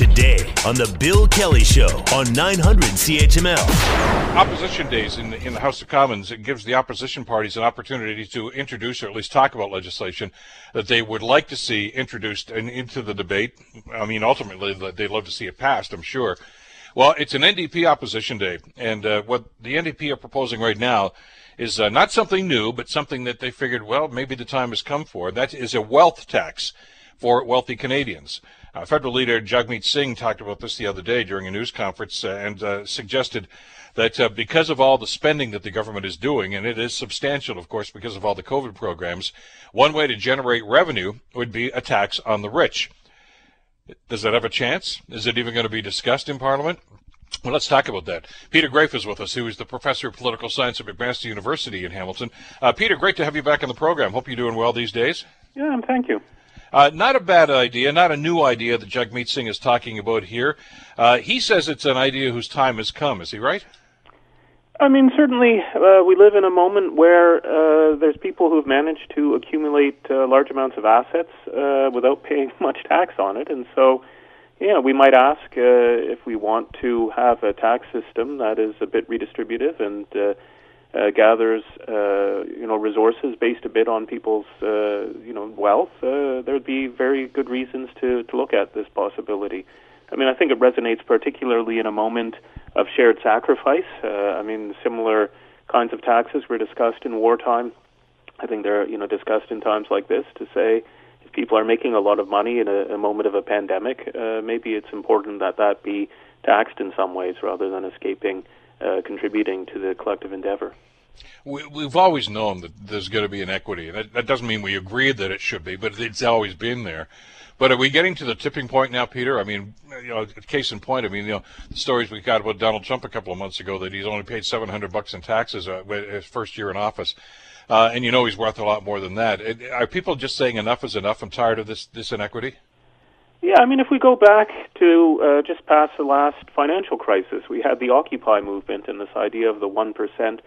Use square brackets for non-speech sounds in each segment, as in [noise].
today on The Bill Kelly Show on 900 CHML. Opposition days in the, in the House of Commons, it gives the opposition parties an opportunity to introduce or at least talk about legislation that they would like to see introduced in, into the debate. I mean, ultimately, they'd love to see it passed, I'm sure. Well, it's an NDP opposition day, and uh, what the NDP are proposing right now is uh, not something new, but something that they figured, well, maybe the time has come for. That is a wealth tax for wealthy Canadians. Uh, Federal leader Jagmeet Singh talked about this the other day during a news conference uh, and uh, suggested that uh, because of all the spending that the government is doing, and it is substantial, of course, because of all the COVID programs, one way to generate revenue would be a tax on the rich. Does that have a chance? Is it even going to be discussed in Parliament? Well, let's talk about that. Peter Graefe is with us, who is the professor of political science at McMaster University in Hamilton. Uh, Peter, great to have you back on the program. Hope you're doing well these days. Yeah, and thank you. Uh, not a bad idea, not a new idea that Jagmeet Singh is talking about here. Uh, he says it's an idea whose time has come. Is he right? I mean, certainly, uh, we live in a moment where uh, there's people who've managed to accumulate uh, large amounts of assets uh, without [laughs] paying much tax on it, and so yeah, we might ask if we want to have a tax system that is a bit redistributive and uh, gathers, uh, you know, resources based a bit on people's, uh, you know, wealth. Uh, there would be very good reasons to to look at this possibility. I mean, I think it resonates particularly in a moment of shared sacrifice. Uh, I mean, similar kinds of taxes were discussed in wartime. I think they're, you know, discussed in times like this to say if people are making a lot of money in a, a moment of a pandemic, uh, maybe it's important that that be taxed in some ways rather than escaping uh, contributing to the collective endeavor. We, have always known that there's going to be inequity, that, that doesn't mean we agree that it should be, but it's always been there. But are we getting to the tipping point now, Peter? I mean, you know, case in point. I mean, you know, the stories we got about Donald Trump a couple of months ago that he's only paid 700 bucks in taxes uh, his first year in office. Uh, and you know he's worth a lot more than that. Are people just saying enough is enough? I'm tired of this this inequity. Yeah, I mean, if we go back to uh, just past the last financial crisis, we had the Occupy movement and this idea of the one percent,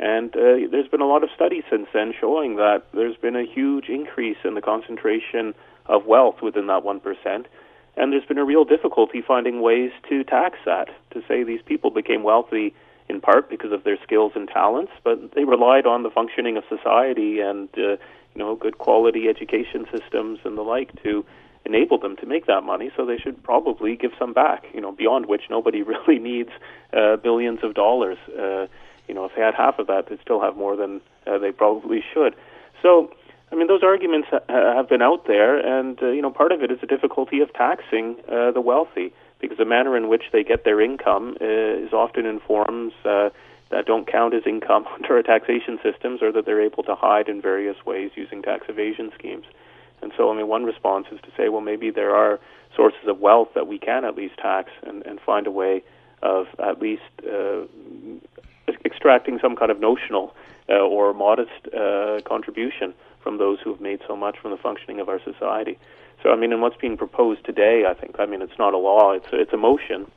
and uh, there's been a lot of studies since then showing that there's been a huge increase in the concentration of wealth within that one percent, and there's been a real difficulty finding ways to tax that. To say these people became wealthy in part because of their skills and talents, but they relied on the functioning of society and uh, you know good quality education systems and the like to enable them to make that money. So they should probably give some back. You know, beyond which nobody [laughs] really needs uh, billions of dollars. Uh, you know, if they had half of that, they'd still have more than uh, they probably should. So. I mean, those arguments ha- have been out there, and uh, you know, part of it is the difficulty of taxing uh, the wealthy because the manner in which they get their income uh, is often in forms uh, that don't count as income [laughs] under our taxation systems or that they're able to hide in various ways using tax evasion schemes. And so, I mean, one response is to say, well, maybe there are sources of wealth that we can at least tax and, and find a way of at least uh, extracting some kind of notional uh, or modest uh, contribution from those who have made so much from the functioning of our society. So, I mean, and what's being proposed today, I think, I mean, it's not a law; it's it's a motion.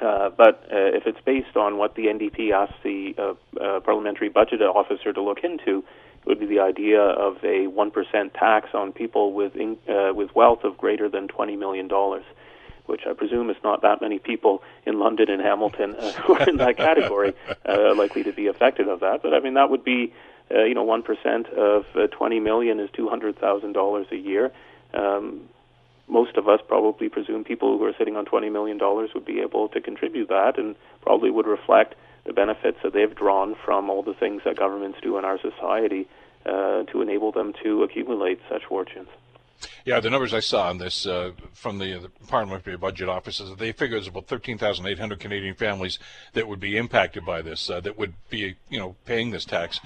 Uh, but uh, if it's based on what the NDP asked the uh, uh, parliamentary budget officer to look into, would be the idea of a one percent tax on people with in, uh, with wealth of greater than twenty million dollars, which I presume is not that many people in London and Hamilton uh, [laughs] who are in that category uh, likely to be affected of that. But I mean, that would be uh, you know one percent of uh, twenty million is two hundred thousand dollars a year um, most of us probably presume people who are sitting on $20 million would be able to contribute that and probably would reflect the benefits that they've drawn from all the things that governments do in our society uh, to enable them to accumulate such fortunes. Yeah, the numbers I saw on this uh, from the, the, Parliamentary Budget Office is that they figure there's about 13,800 Canadian families that would be impacted by this, uh, that would be, you know, paying this tax.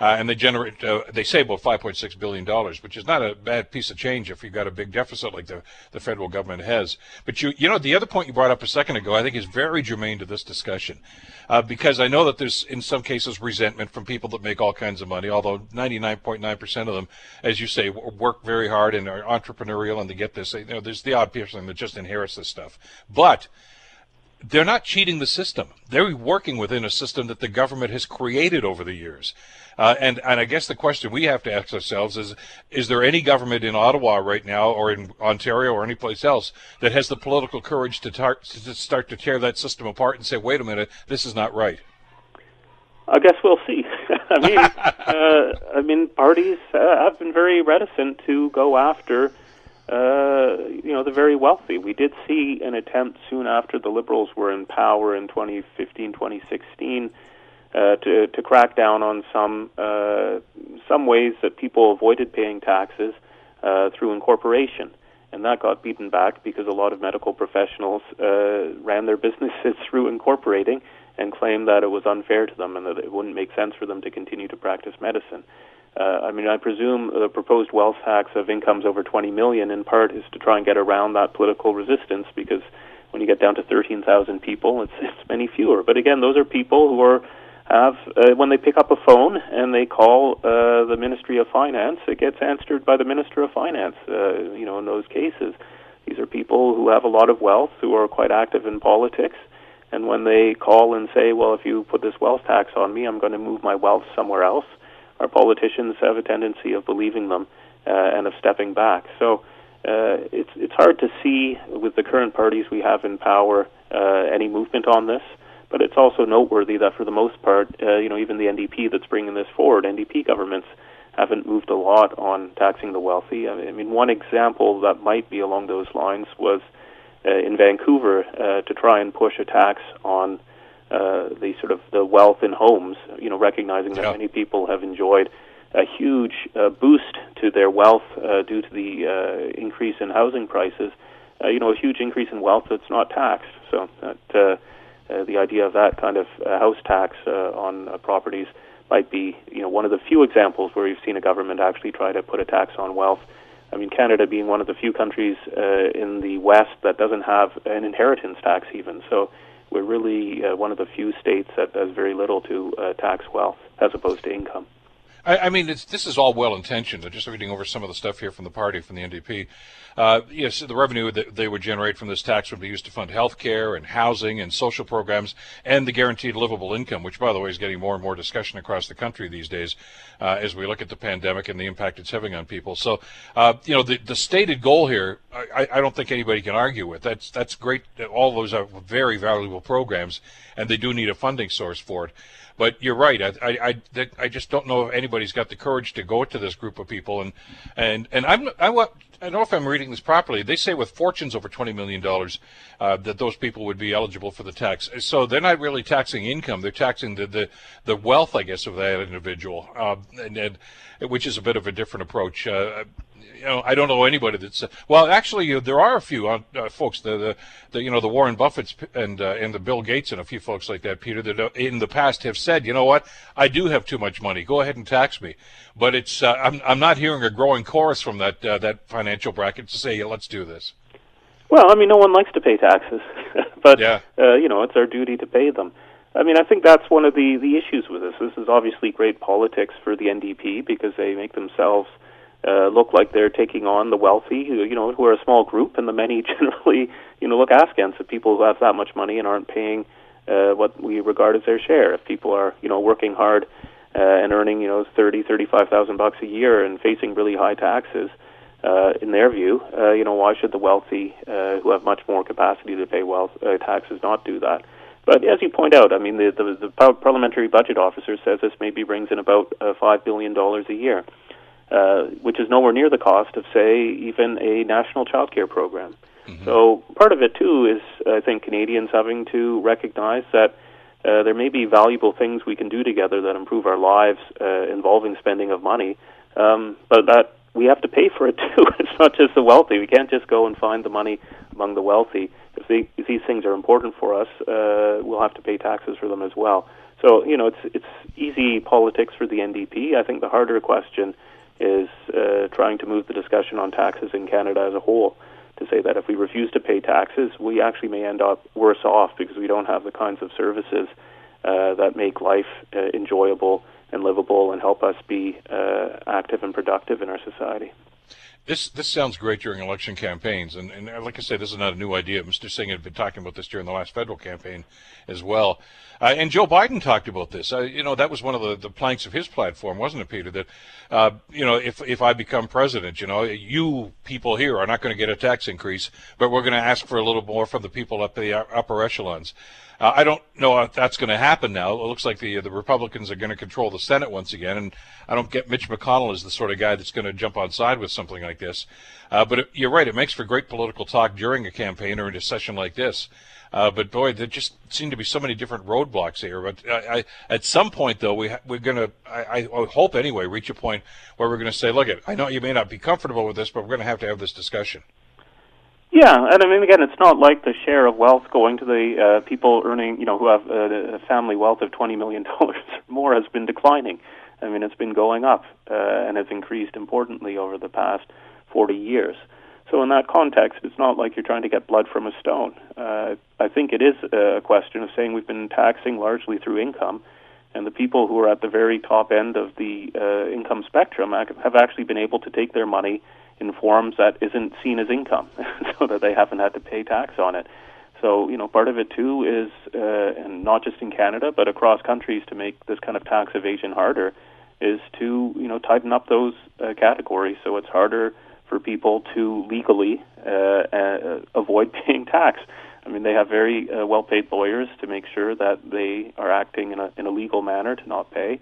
Uh, and they generate, uh, they say about 5.6 billion dollars, which is not a bad piece of change if you've got a big deficit like the, the federal government has. But you, you know, the other point you brought up a second ago, I think is very germane to this discussion, uh, because I know that there's in some cases resentment from people that make all kinds of money. Although 99.9% of them, as you say, work very hard and are entrepreneurial and they get this. You know, there's the odd person that just inherits this stuff, but they're not cheating the system. They're working within a system that the government has created over the years. Uh, and and I guess the question we have to ask ourselves is: Is there any government in Ottawa right now, or in Ontario, or any place else that has the political courage to, tar- to start to tear that system apart and say, "Wait a minute, this is not right"? I guess we'll see. [laughs] I mean, [laughs] uh, I mean, parties uh, have been very reticent to go after uh, you know, the very wealthy. We did see an attempt soon after the Liberals were in power in 2015, 2016, uh, to to crack down on some uh, some ways that people avoided paying taxes uh, through incorporation, and that got beaten back because a lot of medical professionals uh, ran their businesses [laughs] through incorporating and claimed that it was unfair to them and that it wouldn't make sense for them to continue to practice medicine. Uh, I mean, I presume the proposed wealth tax of incomes over 20 million, in part, is to try and get around that political resistance because when you get down to 13,000 people, it's, [laughs] it's many fewer. But again, those are people who are have uh, when they pick up a phone and they call uh, the Ministry of Finance, it gets answered by the Minister of Finance. Uh, you know, in those cases, these are people who have a lot of wealth, who are quite active in politics. And when they call and say, "Well, if you put this wealth tax on me, I'm going to move my wealth somewhere else," our politicians have a tendency of believing them uh, and of stepping back. So uh, it's it's hard to see with the current parties we have in power uh, any movement on this. But it's also noteworthy that for the most part, uh, you know, even the NDP that's bringing this forward, NDP governments haven't moved a lot on taxing the wealthy. I mean, one example that might be along those lines was uh, in Vancouver uh, to try and push a tax on uh, the sort of the wealth in homes. You know, recognizing that yeah. many people have enjoyed a huge uh, boost to their wealth uh, due to the uh, increase in housing prices. Uh, you know, a huge increase in wealth that's not taxed. So that, uh, uh, the idea of that kind of uh, house tax uh, on uh, properties might be, you know, one of the few examples where you've seen a government actually try to put a tax on wealth. I mean, Canada being one of the few countries uh, in the West that doesn't have an inheritance tax even. So we're really uh, one of the few states that does very little to uh, tax wealth as opposed to income. I, I mean, this is all well intentioned. I'm just reading over some of the stuff here from the party, from the NDP. Uh, yes, the revenue that they would generate from this tax would be used to fund health care and housing and social programs and the guaranteed livable income, which, by the way, is getting more and more discussion across the country these days uh, as we look at the pandemic and the impact it's having on people. So, uh, you know, the, the stated goal here, I, I don't think anybody can argue with. That's that's great. All those are very valuable programs, and they do need a funding source for it. But you're right. I, I, I, I, just don't know if anybody's got the courage to go to this group of people. And and and I'm I, I don't know if I'm reading this properly. They say with fortunes over twenty million dollars, uh, that those people would be eligible for the tax. So they're not really taxing income; they're taxing the the, the wealth, I guess, of that individual, uh, and, and which is a bit of a different approach. Uh, you know, I don't know anybody that's uh, well. Actually, uh, there are a few uh, uh, folks, the, the, the you know the Warren Buffetts and uh, and the Bill Gates and a few folks like that, Peter, that uh, in the past have said, you know what, I do have too much money. Go ahead and tax me. But it's I'm I'm not hearing a growing chorus from that that financial bracket to say, yeah, let's do this. Well, I mean, no one likes to pay taxes, [laughs] but yeah. you know, it's our duty to pay them. I mean, I think that's one of the the issues with this. This is obviously great politics for the NDP because they make themselves uh, look like they're taking on the wealthy, who, you know, who are a small group, and the many [laughs] generally, you know, look askance at people who have that much money and aren't paying uh, what we regard as their share. If people are, you know, working hard uh, and earning, you know, thirty, thirty-five thousand bucks a year and facing really high taxes, uh, in their view, uh, you know, why should the wealthy, uh, who have much more capacity to pay wealth uh, taxes, not do that? But as you point out, I mean, the, the, the parliamentary budget officer says this maybe brings in about uh, five billion dollars a year. Which is nowhere near the cost of, say, even a national child care program. Mm-hmm. So part of it too is, I think, Canadians having to recognize that uh, there may be valuable things we can do together that improve our lives uh, involving spending of money, um, but that we have to pay for it [laughs] too. it's not just the wealthy. We can't just go and find the money among the wealthy. If, they, if these things are important for us, uh, we'll have to pay taxes for them as well. So you know, it's it's easy politics for the NDP. I think the harder question is uh, trying to move the discussion on taxes in Canada as a whole to say that if we refuse to pay taxes, we actually may end up worse off because we don't have the kinds of services uh, that make life uh, enjoyable and livable and help us be uh, active and productive in our society. This this sounds great during election campaigns, and, and like I said, this is not a new idea. Mr. Singh had been talking about this during the last federal campaign as well, uh, and Joe Biden talked about this. Uh, you know, that was one of the, the planks of his platform, wasn't it, Peter? That uh, you know, if if I become president, you know, you people here are not going to get a tax increase, but we're going to ask for a little more from the people up the upper echelons. Uh, I don't know if that's going to happen now. It looks like the the Republicans are going to control the Senate once again, and I don't get Mitch McConnell as the sort of guy that's going to jump on side with something like this. Uh, but it, you're right; it makes for great political talk during a campaign or in a session like this. Uh, but boy, there just seem to be so many different roadblocks here. But I, I, at some point, though, we ha- we're going to, I, I, hope anyway, reach a point where we're going to say, look, it, I know you may not be comfortable with this, but we're going to have to have this discussion. Yeah, and I mean, again, it's not like the share of wealth going to the uh, people earning, you know, who have uh, a family wealth of twenty million [laughs] dollars or more has been declining. I mean, it's been going up uh, and has increased importantly over the past forty years. So, in that context, it's not like you're trying to get blood from a stone. Uh, I think it is a question of saying we've been taxing largely through income, and the people who are at the very top end of the uh, income spectrum have actually been able to take their money in forms that isn't seen as income, [laughs] so that they haven't had to pay tax on it. So, you know, part of it too is, uh, and not just in Canada, but across countries to make this kind of tax evasion harder, is to, you know, tighten up those uh, categories so it's harder for people to legally uh, uh, avoid [laughs] paying tax. I mean, they have very uh, well-paid lawyers to make sure that they are acting in a in a legal manner to not pay.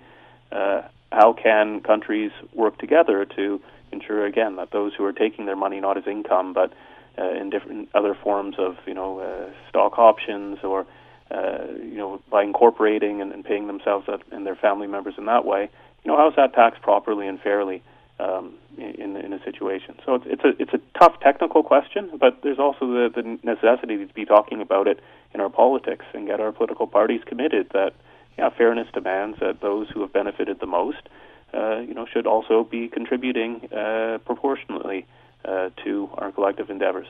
Uh, how can countries work together to ensure again that those who are taking their money not as income but uh, in different other forms of you know uh, stock options or uh, you know by incorporating and, and paying themselves and their family members in that way you know how's that taxed properly and fairly um, in in a situation? So it's it's a it's a tough technical question but there's also the the necessity to be talking about it in our politics and get our political parties committed that yeah fairness demands that those who have benefited the most uh, you know, should also be contributing uh, proportionately uh, to our collective endeavors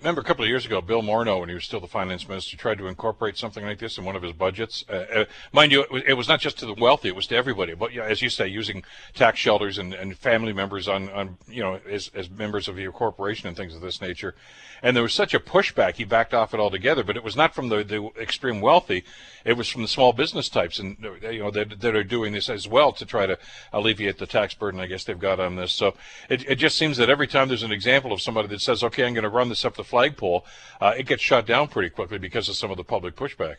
remember a couple of years ago, Bill Morneau, when he was still the finance minister, tried to incorporate something like this in one of his budgets. Uh, uh, mind you, it was, not just to the wealthy; it was to everybody. But as you say, using tax shelters and, and family members on, on you know as, as members of your corporation and things of this nature. And there was such a pushback, he backed off it altogether. But it was not from the, the extreme wealthy; it was from the small business types, and you know that, that are doing this as well to try to alleviate the tax burden. I guess they've got on this. So it, it just seems that every time there's an example of somebody that says, "Okay, I'm going to run this up the flagpole, uh, it gets shut down pretty quickly because of some of the public pushback.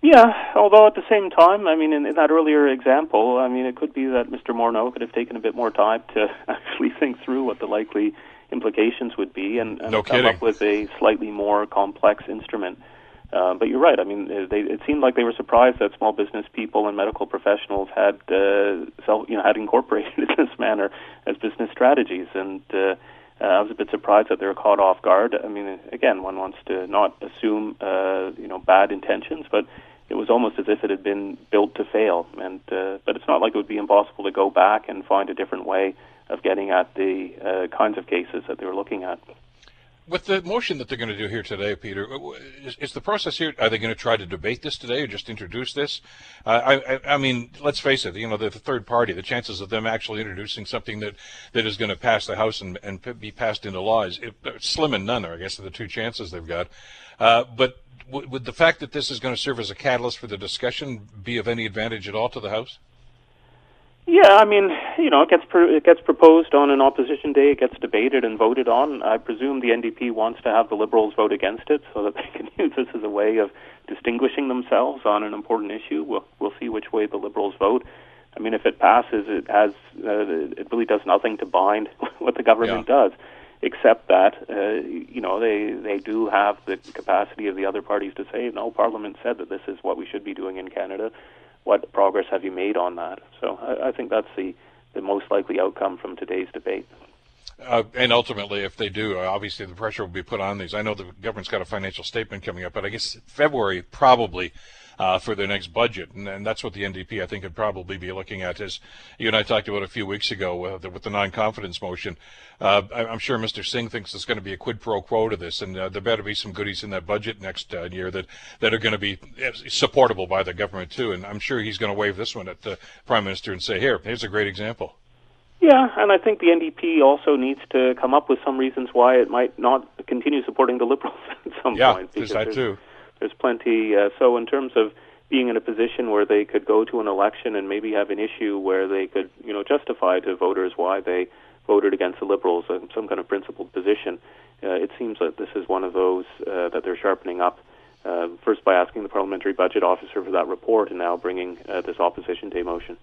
Yeah, although at the same time, I mean, in, in that earlier example, I mean, it could be that Mr. Morneau could have taken a bit more time to [laughs] actually think through what the likely implications would be and, and no come kidding. up with a slightly more complex instrument. Uh, but you're right. I mean, they, it seemed like they were surprised that small business people and medical professionals had, uh, self, you know, had incorporated in [laughs] this manner as business strategies, and uh, uh, I was a bit surprised that they were caught off guard. I mean, again, one wants to not assume uh, you know bad intentions, but it was almost as if it had been built to fail. And uh, but it's not like it would be impossible to go back and find a different way of getting at the uh, kinds of cases that they were looking at with the motion that they're going to do here today, Peter, is, is, the process here? Are they going to try to debate this today, or just introduce this? Uh, I, I, mean, let's face it. You know, the, the third party. The chances of them actually introducing something that, that is going to pass the House and, and be passed into law is slim and none. I guess are the two chances they've got. Uh, but w- would the fact that this is going to serve as a catalyst for the discussion be of any advantage at all to the House? Yeah, I mean, you know, it gets pro- it gets proposed on an opposition day. It gets debated and voted on. I presume the NDP wants to have the Liberals vote against it so that they [laughs] can use this as a way of distinguishing themselves on an important issue. We'll we'll see which way the Liberals vote. I mean, if it passes, it has uh, it really does nothing to bind [laughs] what the government yeah. does, except that uh, you know they they do have the capacity of the other parties to say, no, Parliament said that this is what we should be doing in Canada what progress have you made on that? So I, I think that's the, the most likely outcome from today's debate. Uh, and ultimately, if they do, uh, obviously the pressure will be put on these. I know the government's got a financial statement coming up, but I guess February probably uh, for their next budget, and, and, that's what the NDP I think would probably be looking at. As you and I talked about a few weeks ago with the, with the non-confidence motion, uh, I, am sure Mr. Singh thinks there's going to be a quid pro quo to this, and uh, there better be some goodies in that budget next uh, year that that are going to be uh, supportable by the government too. And I'm sure he's going to wave this one at the prime minister and say, "Here, here's a great example." Yeah, and I think the NDP also needs to come up with some reasons why it might not continue supporting the Liberals [laughs] at some yeah, point. there's that too. There's plenty. Uh, so in terms of being in a position where they could go to an election and maybe have an issue where they could, you know, justify to voters why they voted against the Liberals, uh, some kind of principled position. Uh, it seems that this is one of those uh, that they're sharpening up. Uh, first by asking the parliamentary budget officer for that report, and now bringing uh, this opposition day motion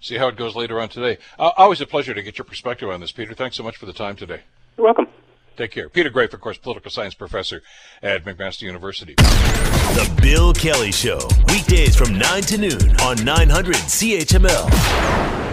see how it goes later on today. Uh, always a pleasure to get your perspective on this, Peter. Thanks so much for the time today. You're welcome. Take care. Peter Graefe, of course, political science professor at McMaster University. The Bill Kelly Show, weekdays from 9 to noon on 900 CHML.